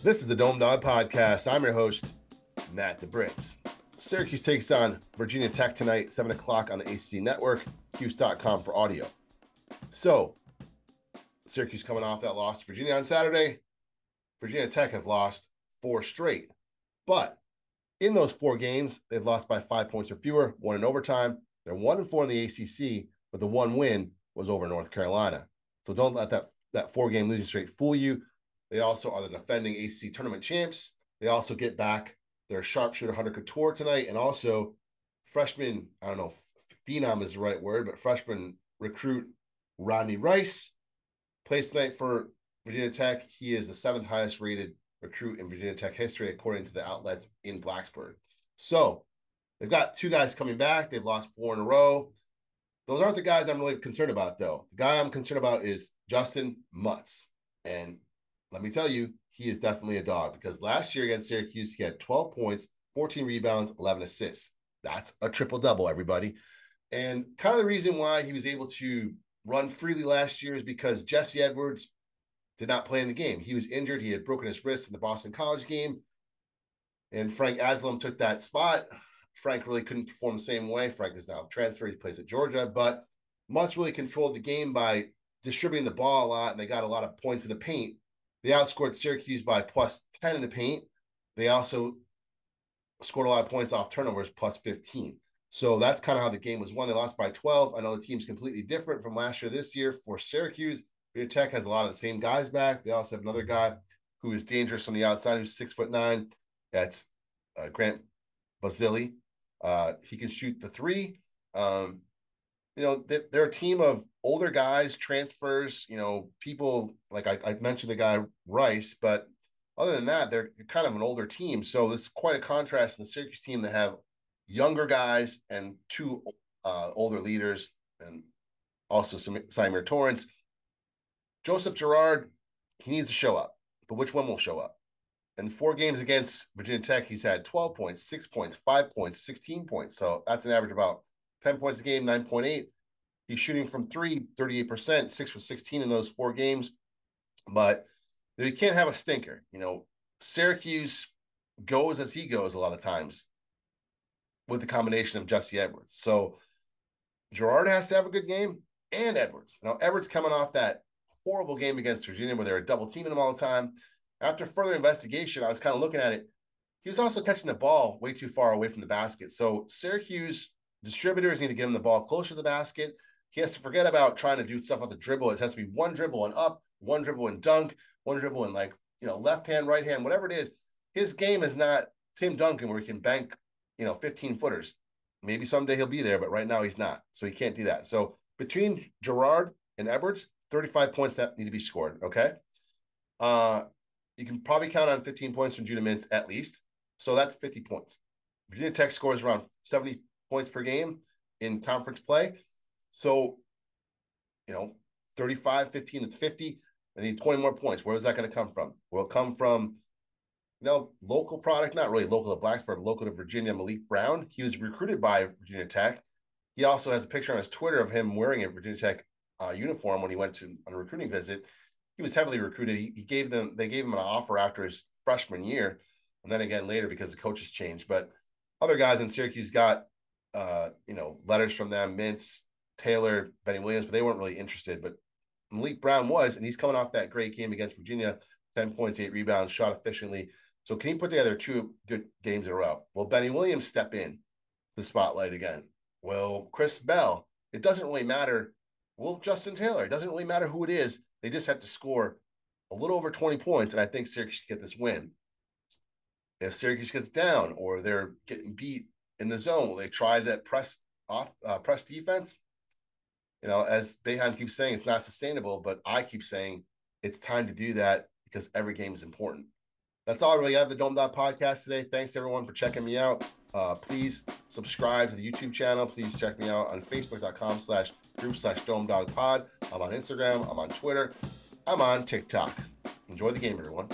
This is the Dome Dawg Podcast. I'm your host, Matt DeBritz. Syracuse takes on Virginia Tech tonight, 7 o'clock on the ACC Network, Cuse.com for audio. So, Syracuse coming off that loss to Virginia on Saturday. Virginia Tech have lost four straight. But in those four games, they've lost by five points or fewer, one in overtime. They're one and four in the ACC, but the one win was over North Carolina. So don't let that, that four game losing streak fool you. They also are the defending ACC tournament champs. They also get back their sharpshooter Hunter Cattoor tonight, and also freshman, I don't know phenom is the right word, but freshman recruit Rodney Rice plays tonight for Virginia Tech. He is the seventh highest rated recruit in Virginia Tech history, according to the outlets in Blacksburg. So they've got two guys coming back. They've lost four in a row. Those aren't the guys I'm really concerned about, though. The guy I'm concerned about is Justyn Mutts. And let me tell you, he is definitely a dog because last year against Syracuse, he had 12 points, 14 rebounds, 11 assists. That's a triple double, everybody. And kind of the reason why he was able to run freely last year is because Jesse Edwards did not play in the game. He was injured. He had broken his wrist in the Boston College game. And Frank Anselem took that spot. Frank really couldn't perform the same way. Frank is now transferred. He plays at Georgia, but Mutts really controlled the game by distributing the ball a lot, and they got a lot of points in the paint. They outscored Syracuse by plus 10 in the paint. They also scored a lot of points off turnovers, plus 15. So that's kind of how the game was won. They lost by 12. I know the team's completely different from last year this year for Syracuse. Virginia Tech has a lot of the same guys back. They also have another guy who is dangerous from the outside, who's six foot nine. That's uh, Grant Basile. Uh, he can shoot the three. Um, you know, they're a team of older guys, transfers, you know, people like I, I mentioned the guy Rice, but other than that, they're kind of an older team. So it's quite a contrast in the Syracuse team that have younger guys and two uh, older leaders, and also Symir Torrence. Joseph Girard, he needs to show up, but which one will show up? In four games against Virginia Tech, he's had 12 points, six points, five points, 16 points. So that's an average about 10 points a game, 9.8. He's shooting from three, 38%, six for 16 in those four games. But you, can't have a stinker. You know, Syracuse goes as he goes a lot of times with the combination of Jesse Edwards. So Girard has to have a good game and Edwards. Now, Edwards coming off that horrible game against Virginia where they were double teaming him all the time. After further investigation, I was kind of looking at it. He was also catching the ball way too far away from the basket. So Syracuse Distributors need to get him the ball closer to the basket. He has to forget about trying to do stuff on the dribble. It has to be one dribble and up, one dribble and dunk, one dribble and like, you know, left hand, right hand, whatever it is. His game is not Tim Duncan where he can bank, you know, 15 footers. Maybe someday he'll be there, but right now he's not. So he can't do that. So between Girard and Edwards, 35 points that need to be scored. Okay. Uh, you can probably count on 15 points from Judah Mintz at least. So that's 50 points. Virginia Tech scores around 70 points per game in conference play. So, you know, 35, 15, it's 50. I need 20 more points. Where is that going to come from? Will it come from, you know, local product? Not really local to Blacksburg, local to Virginia. Maliq Brown. He was recruited by Virginia Tech. He also has a picture on his Twitter of him wearing a Virginia Tech uh, uniform when he went to on a recruiting visit. He was heavily recruited. He, he gave them, they gave him an offer after his freshman year, and then again later because the coaches changed. But other guys in Syracuse got uh, you know, letters from them, Mintz, Taylor, Benny Williams, but they weren't really interested. But Maliq Brown was, and he's coming off that great game against Virginia, 10 points, eight rebounds, shot efficiently. So can he put together two good games in a row? Will Benny Williams step in the spotlight again? Will Chris Bell? It doesn't really matter. Will Justin Taylor? It doesn't really matter who it is. They just have to score a little over 20 points, and I think Syracuse get this win. If Syracuse gets down or they're getting beat in the zone. They try to press off uh, press defense. You know, as Boeheim keeps saying, it's not sustainable, but I keep saying it's time to do that because every game is important. That's all I really have the Dome Dawg podcast today. Thanks everyone for checking me out. Uh, please subscribe to the YouTube channel. Please check me out on Facebook.com slash group slash Dome Dawg Pod. I'm on Instagram. I'm on Twitter. I'm on TikTok. Enjoy the game, everyone.